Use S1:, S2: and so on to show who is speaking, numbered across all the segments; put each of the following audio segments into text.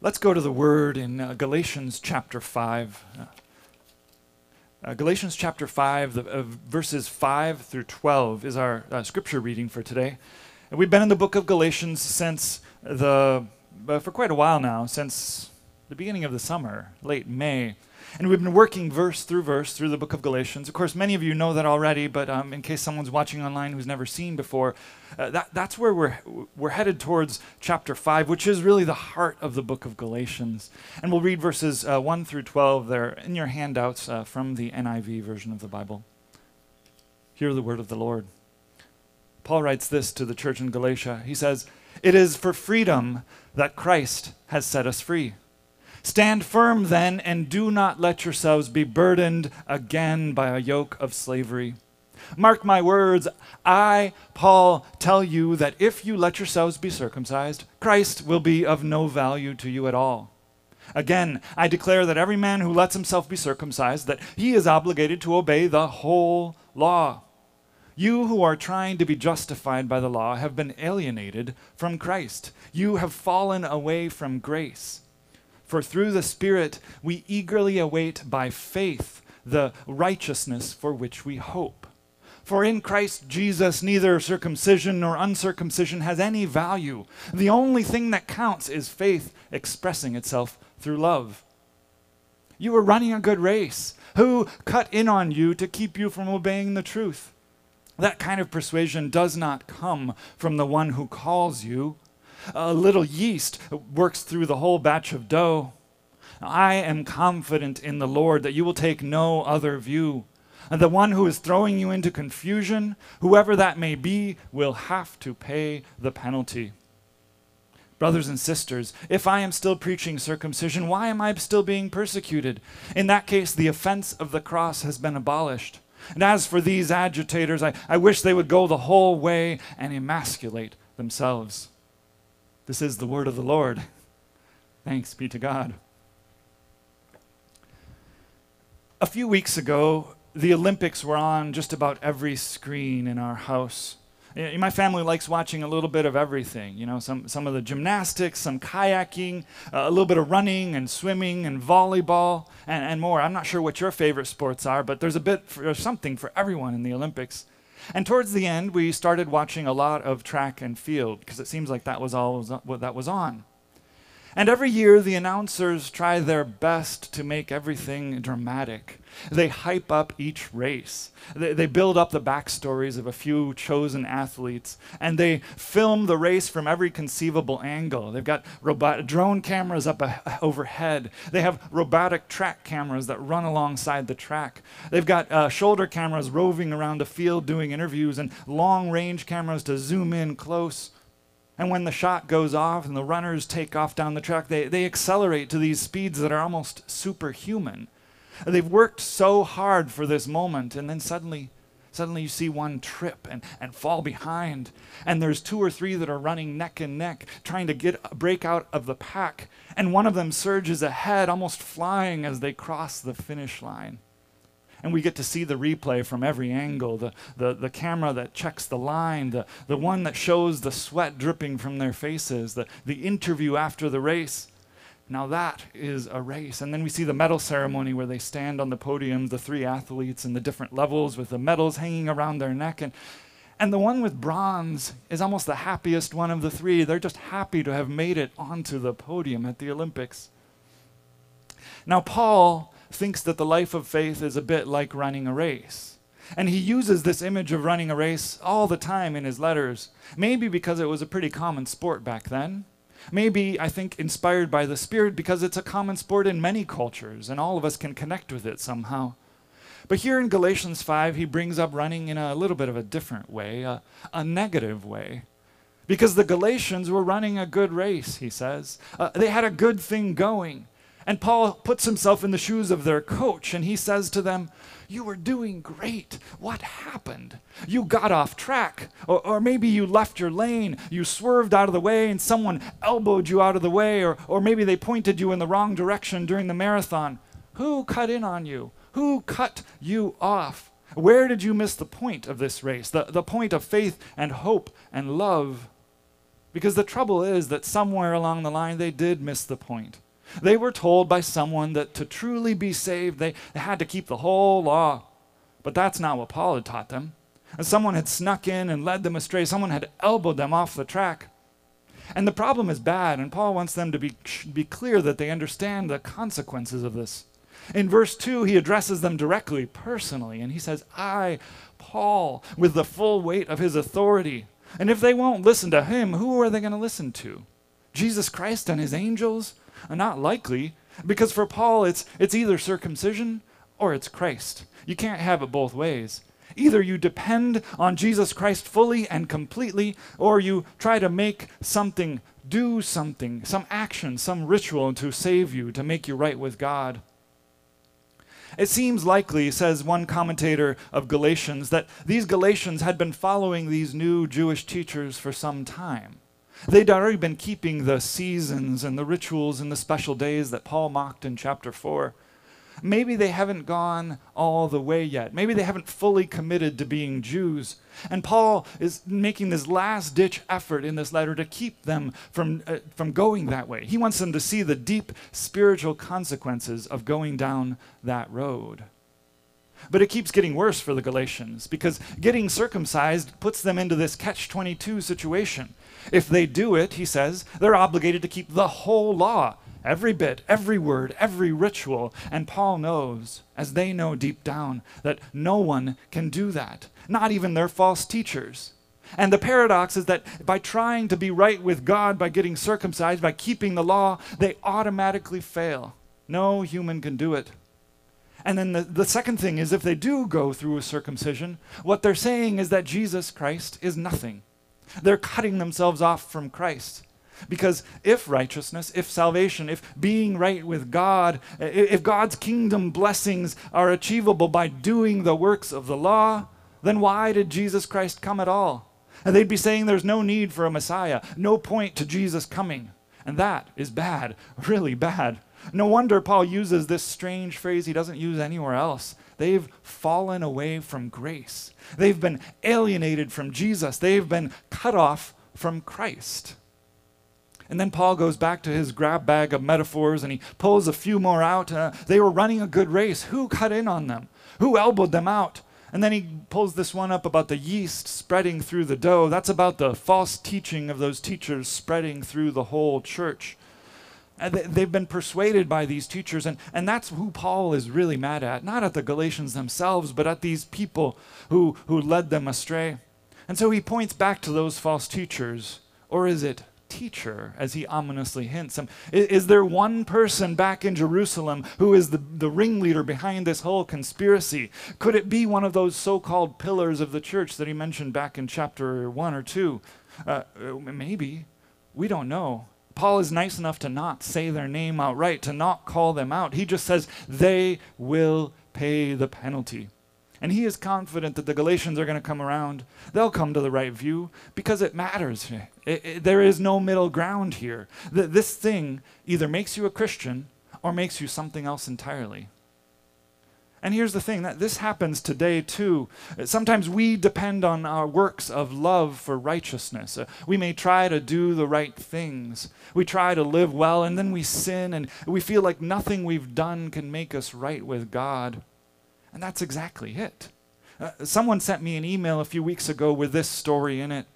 S1: Let's go to the word in uh, Galatians chapter 5. Uh, uh, Galatians chapter 5, the, uh, verses 5 through 12 is our uh, scripture reading for today. And we've been in the book of Galatians since the, uh, for quite a while now, since the beginning of the summer, late May. And we've been working verse through verse through the book of Galatians. Of course, many of you know that already, but um, in case someone's watching online who's never seen before, uh, that, that's where we're, we're headed towards chapter 5, which is really the heart of the book of Galatians. And we'll read verses uh, 1 through 12 there in your handouts uh, from the NIV version of the Bible. Hear the word of the Lord. Paul writes this to the church in Galatia. He says, It is for freedom that Christ has set us free. Stand firm then, and do not let yourselves be burdened again by a yoke of slavery. Mark my words, I, Paul, tell you that if you let yourselves be circumcised, Christ will be of no value to you at all. Again, I declare that every man who lets himself be circumcised, that he is obligated to obey the whole law. You who are trying to be justified by the law have been alienated from Christ. You have fallen away from grace. For through the Spirit we eagerly await by faith the righteousness for which we hope. For in Christ Jesus, neither circumcision nor uncircumcision has any value. The only thing that counts is faith expressing itself through love. You are running a good race. Who cut in on you to keep you from obeying the truth? That kind of persuasion does not come from the one who calls you a little yeast works through the whole batch of dough. I am confident in the Lord that you will take no other view. And the one who is throwing you into confusion, whoever that may be, will have to pay the penalty. Brothers and sisters, if I am still preaching circumcision, why am I still being persecuted? In that case, the offense of the cross has been abolished. And as for these agitators, I, I wish they would go the whole way and emasculate themselves. This is the word of the Lord. Thanks be to God. A few weeks ago, the Olympics were on just about every screen in our house. My family likes watching a little bit of everything. You know, some, some of the gymnastics, some kayaking, uh, a little bit of running and swimming and volleyball and, and more. I'm not sure what your favorite sports are, but there's a bit for, there's something for everyone in the Olympics. And towards the end, we started watching a lot of track and field because it seems like that was all what that was on. And every year, the announcers try their best to make everything dramatic. They hype up each race. They, they build up the backstories of a few chosen athletes, and they film the race from every conceivable angle. They've got robot, drone cameras up a, overhead. They have robotic track cameras that run alongside the track. They've got uh, shoulder cameras roving around the field doing interviews, and long range cameras to zoom in close. And when the shot goes off and the runners take off down the track, they, they accelerate to these speeds that are almost superhuman. They've worked so hard for this moment, and then suddenly, suddenly you see one trip and, and fall behind, and there's two or three that are running neck and neck, trying to get break out of the pack, and one of them surges ahead, almost flying as they cross the finish line. And we get to see the replay from every angle the, the, the camera that checks the line, the, the one that shows the sweat dripping from their faces, the, the interview after the race. Now that is a race. And then we see the medal ceremony where they stand on the podium, the three athletes in the different levels with the medals hanging around their neck. And, and the one with bronze is almost the happiest one of the three. They're just happy to have made it onto the podium at the Olympics. Now, Paul thinks that the life of faith is a bit like running a race. And he uses this image of running a race all the time in his letters, maybe because it was a pretty common sport back then. Maybe, I think, inspired by the Spirit because it's a common sport in many cultures and all of us can connect with it somehow. But here in Galatians 5, he brings up running in a little bit of a different way, a, a negative way. Because the Galatians were running a good race, he says. Uh, they had a good thing going. And Paul puts himself in the shoes of their coach and he says to them, You were doing great. What happened? You got off track. Or, or, maybe you left your lane. You swerved out of the way and someone elbowed you out of the way. Or, or maybe they pointed you in the wrong direction during the marathon. Who cut in on you? Who cut you off? Where did you miss the point of this race? The, the point of faith and hope and love? Because the trouble is that somewhere along the line they did miss the point. They were told by someone that to truly be saved, they, had to keep the whole law. But that's not what Paul had taught them. And someone had snuck in and led them astray. Someone had elbowed them off the track. And the problem is bad, and Paul wants them to be, be clear that they understand the consequences of this. In verse 2, he addresses them directly, personally, and he says, I, Paul, with the full weight of his authority. And if they won't listen to him, who are they going to listen to? Jesus Christ and his angels? Not likely, because for Paul, it's, it's either circumcision or it's Christ. You can't have it both ways. Either you depend on Jesus Christ fully and completely, or you try to make something, do something, some action, some ritual to save you, to make you right with God. It seems likely, says one commentator of Galatians, that these Galatians had been following these new Jewish teachers for some time. They'd already been keeping the seasons and the rituals and the special days that Paul mocked in chapter 4. Maybe they haven't gone all the way yet. Maybe they haven't fully committed to being Jews. And Paul is making this last ditch effort in this letter to keep them from, uh, from going that way. He wants them to see the deep spiritual consequences of going down that road. But it keeps getting worse for the Galatians because getting circumcised puts them into this catch 22 situation. If they do it, he says, they're obligated to keep the whole law, every bit, every word, every ritual. And Paul knows, as they know deep down, that no one can do that, not even their false teachers. And the paradox is that by trying to be right with God, by getting circumcised, by keeping the law, they automatically fail. No human can do it. And then the, the second thing is if they do go through a circumcision, what they're saying is that Jesus Christ is nothing. They're cutting themselves off from Christ. Because if righteousness, if salvation, if being right with God, if God's kingdom blessings are achievable by doing the works of the law, then why did Jesus Christ come at all? And they'd be saying there's no need for a Messiah, no point to Jesus coming. And that is bad, really bad. No wonder Paul uses this strange phrase he doesn't use anywhere else. They've fallen away from grace. They've been alienated from Jesus. They've been cut off from Christ. And then Paul goes back to his grab bag of metaphors and he pulls a few more out. Uh, they were running a good race. Who cut in on them? Who elbowed them out? And then he pulls this one up about the yeast spreading through the dough. That's about the false teaching of those teachers spreading through the whole church. They've been persuaded by these teachers, and, and that's who Paul is really mad at. Not at the Galatians themselves, but at these people who, who led them astray. And so he points back to those false teachers. Or is it teacher, as he ominously hints? Um, is, is there one person back in Jerusalem who is the, the ringleader behind this whole conspiracy? Could it be one of those so called pillars of the church that he mentioned back in chapter 1 or 2? Uh, maybe. We don't know. Paul is nice enough to not say their name outright, to not call them out. He just says, they will pay the penalty. And he is confident that the Galatians are going to come around. They'll come to the right view because it matters. It, it, there is no middle ground here. This thing either makes you a Christian or makes you something else entirely. And here's the thing that this happens today too. Sometimes we depend on our works of love for righteousness. Uh, we may try to do the right things. We try to live well and then we sin and we feel like nothing we've done can make us right with God. And that's exactly it. Uh, someone sent me an email a few weeks ago with this story in it.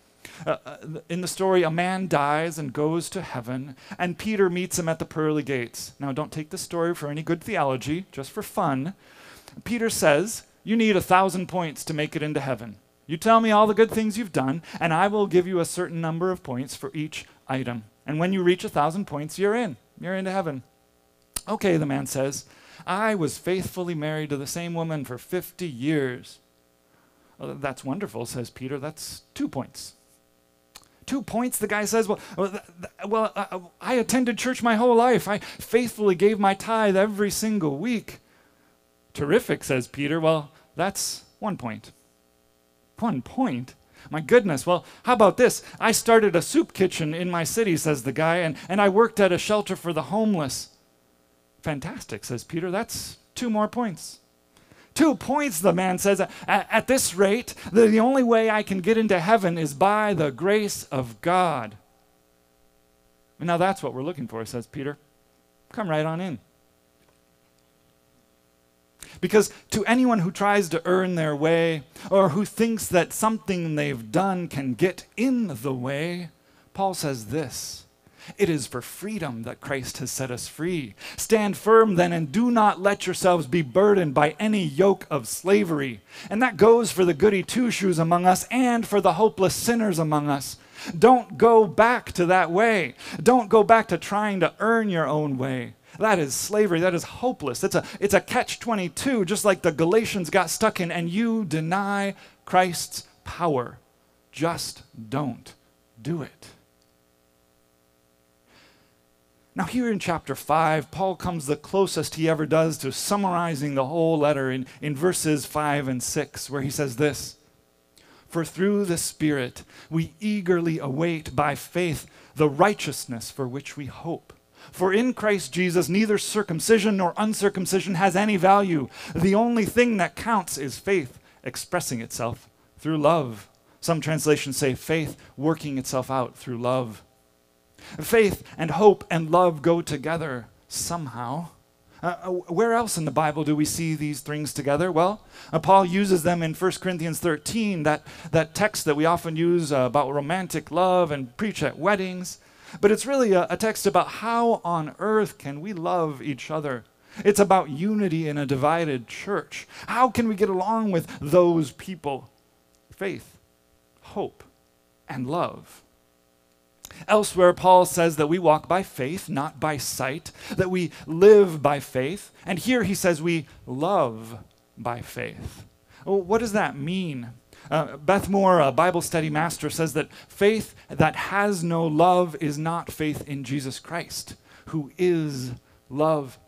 S1: Uh, uh in the story, a man dies and goes to heaven, and Peter meets him at the pearly gates. Now, don't take this story for any good theology, just for fun. Peter says, You need a thousand points to make it into heaven. You tell me all the good things you've done, and I will give you a certain number of points for each item. And when you reach a thousand points, you're in. You're into heaven. Okay, the man says, I was faithfully married to the same woman for 50 years. Well, that's wonderful, says Peter. That's two points. Two points, the guy says, Well, well uh, I attended church my whole life. I faithfully gave my tithe every single week. Terrific, says Peter. Well, that's one point. One point? My goodness, well, how about this? I started a soup kitchen in my city, says the guy, and, and I worked at a shelter for the homeless. Fantastic, says Peter. That's two more points. Two points, the man says. At, at this rate, the, the only way I can get into heaven is by the grace of God. Now that's what we're looking for, says Peter. Come right on in. Because to anyone who tries to earn their way or who thinks that something they've done can get in the way, Paul says this It is for freedom that Christ has set us free. Stand firm then and do not let yourselves be burdened by any yoke of slavery. And that goes for the goody two shoes among us and for the hopeless sinners among us. Don't go back to that way. Don't go back to trying to earn your own way. That is slavery. That is hopeless. It's a, it's a catch 22, just like the Galatians got stuck in, and you deny Christ's power. Just don't do it. Now, here in chapter 5, Paul comes the closest he ever does to summarizing the whole letter in, in verses 5 and 6, where he says this For through the Spirit we eagerly await by faith the righteousness for which we hope. For in Christ Jesus, neither circumcision nor uncircumcision has any value. The only thing that counts is faith expressing itself through love. Some translations say faith working itself out through love. Faith and hope and love go together somehow. Uh, uh where else in the Bible do we see these things together? Well, uh, Paul uses them in 1 Corinthians 13, that, that text that we often use uh, about romantic love and preach at weddings. But it's really a, a text about how on earth can we love each other. It's about unity in a divided church. How can we get along with those people? Faith, hope, and love. Elsewhere, Paul says that we walk by faith, not by sight, that we live by faith. And here he says we love by faith. Well, what does that mean? Uh, Beth Moore, a Bible study master, says that faith that has no love is not faith in Jesus Christ, who is love.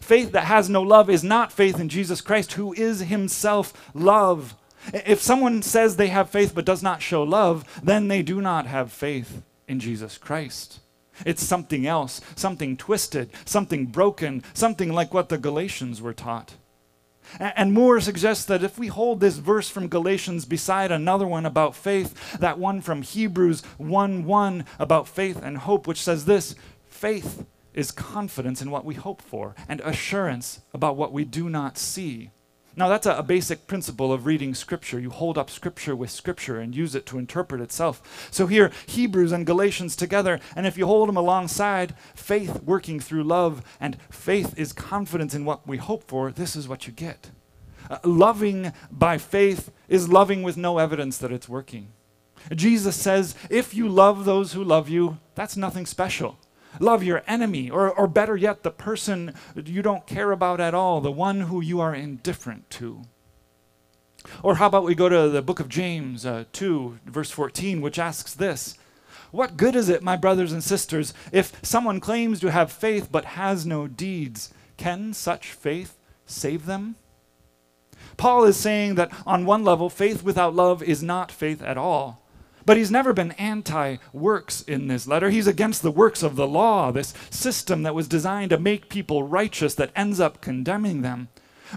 S1: Faith that has no love is not faith in Jesus Christ, who is himself love. If someone says they have faith but does not show love, then they do not have faith in Jesus Christ. It's something else, something twisted, something broken, something like what the Galatians were taught. And Moore suggests that if we hold this verse from Galatians beside another one about faith, that one from Hebrews 1 1 about faith and hope, which says this faith is confidence in what we hope for and assurance about what we do not see. Now, that's a, a, basic principle of reading Scripture. You hold up Scripture with Scripture and use it to interpret itself. So, here, Hebrews and Galatians together, and if you hold them alongside, faith working through love, and faith is confidence in what we hope for, this is what you get. Uh, loving by faith is loving with no evidence that it's working. Jesus says, if you love those who love you, that's nothing special. Love your enemy, or, or better yet, the person you don't care about at all, the one who you are indifferent to. Or how about we go to the book of James uh, 2, verse 14, which asks this What good is it, my brothers and sisters, if someone claims to have faith but has no deeds? Can such faith save them? Paul is saying that on one level, faith without love is not faith at all. But he's never been anti works in this letter. He's against the works of the law, this system that was designed to make people righteous that ends up condemning them.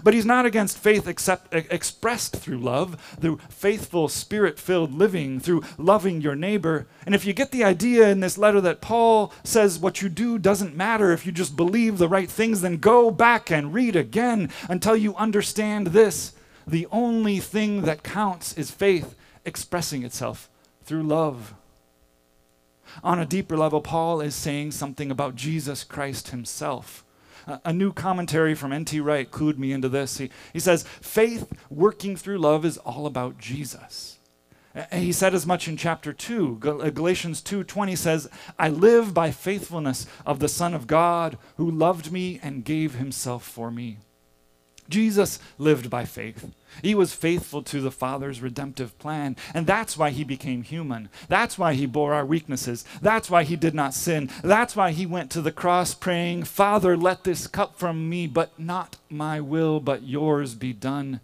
S1: But he's not against faith except, expressed through love, through faithful, spirit filled living, through loving your neighbor. And if you get the idea in this letter that Paul says what you do doesn't matter if you just believe the right things, then go back and read again until you understand this. The only thing that counts is faith expressing itself through love. On a deeper level, Paul is saying something about Jesus Christ himself. a new commentary from N.T. Wright clued me into this. He, he says, Faith working through love is all about Jesus. He said as much in chapter 2. Uh, Galatians 2:20 says, "I live by faithfulness of the Son of God who loved me and gave himself for me." Jesus lived by faith. He was faithful to the Father's redemptive plan, and that's why he became human. That's why he bore our weaknesses. That's why he did not sin. That's why he went to the cross praying, Father, let this cup from me, but not my will, but yours be done.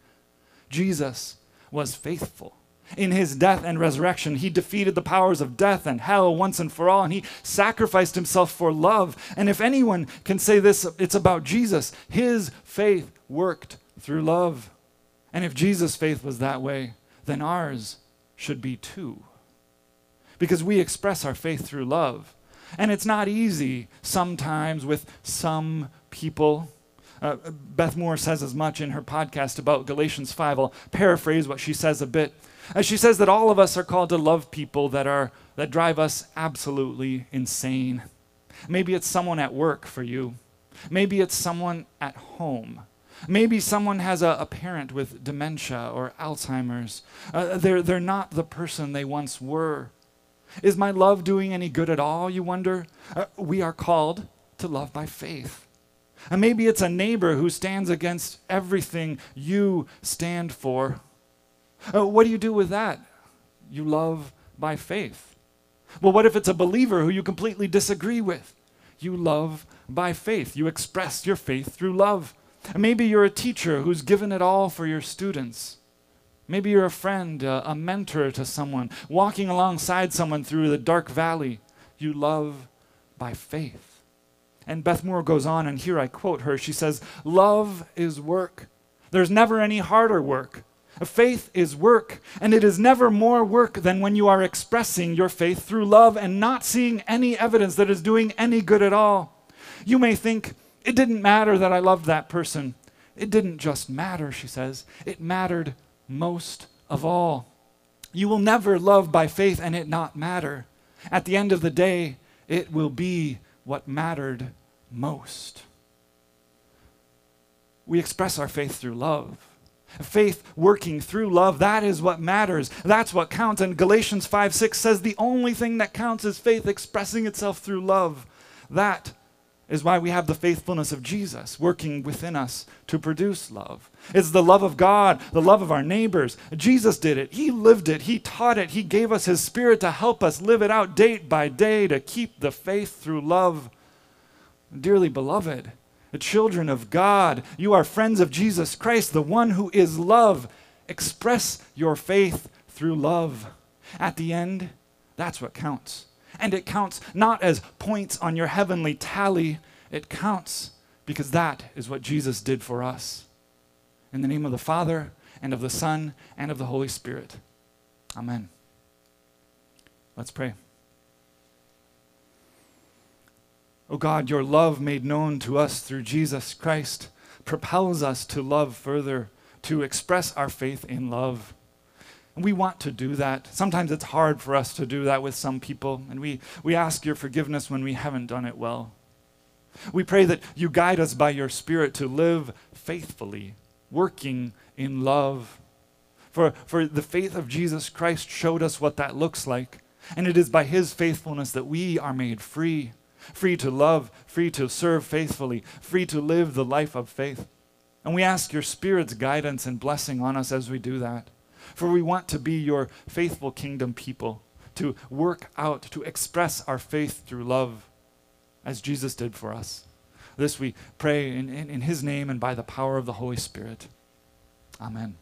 S1: Jesus was faithful. In his death and resurrection, he defeated the powers of death and hell once and for all, and he sacrificed himself for love. And if anyone can say this, it's about Jesus. His faith worked through love. And if Jesus' faith was that way, then ours should be too. Because we express our faith through love. And it's not easy sometimes with some people. Uh, Beth Moore says as much in her podcast about Galatians 5. I'll paraphrase what she says a bit. Uh, she says that all of us are called to love people that, are, that drive us absolutely insane. Maybe it's someone at work for you. Maybe it's someone at home. Maybe someone has a, a parent with dementia or Alzheimer's. Uh, they're, they're not the person they once were. Is my love doing any good at all, you wonder? Uh, we are called to love by faith. And maybe it's a neighbor who stands against everything you stand for. Uh, what do you do with that? You love by faith. Well, what if it's a believer who you completely disagree with? You love by faith. You express your faith through love. Maybe you're a teacher who's given it all for your students. Maybe you're a friend, a, a mentor to someone, walking alongside someone through the dark valley. You love by faith. And Beth Moore goes on, and here I quote her. She says, Love is work. There's never any harder work. Faith is work, and it is never more work than when you are expressing your faith through love and not seeing any evidence that is doing any good at all. You may think, it didn't matter that I loved that person. It didn't just matter, she says, it mattered most of all. You will never love by faith and it not matter. At the end of the day, it will be what mattered most. We express our faith through love. Faith working through love, that is what matters. That's what counts. And Galatians 5 6 says the only thing that counts is faith expressing itself through love. That is why we have the faithfulness of Jesus working within us to produce love. It's the love of God, the love of our neighbors. Jesus did it. He lived it. He taught it. He gave us His Spirit to help us live it out day by day to keep the faith through love. Dearly beloved, the children of God, you are friends of Jesus Christ, the one who is love. Express your faith through love. At the end, that's what counts. And it counts not as points on your heavenly tally, it counts because that is what Jesus did for us. In the name of the Father, and of the Son, and of the Holy Spirit. Amen. Let's pray. Oh God, your love made known to us through Jesus Christ propels us to love further, to express our faith in love. And we want to do that. Sometimes it's hard for us to do that with some people, and we, we ask your forgiveness when we haven't done it well. We pray that you guide us by your Spirit to live faithfully, working in love. For, for the faith of Jesus Christ showed us what that looks like, and it is by his faithfulness that we are made free free to love, free to serve faithfully, free to live the life of faith. And we ask your Spirit's guidance and blessing on us as we do that. For we want to be your faithful kingdom people, to work out, to express our faith through love, as Jesus did for us. This we pray in, in, in his name and by the power of the Holy Spirit. Amen.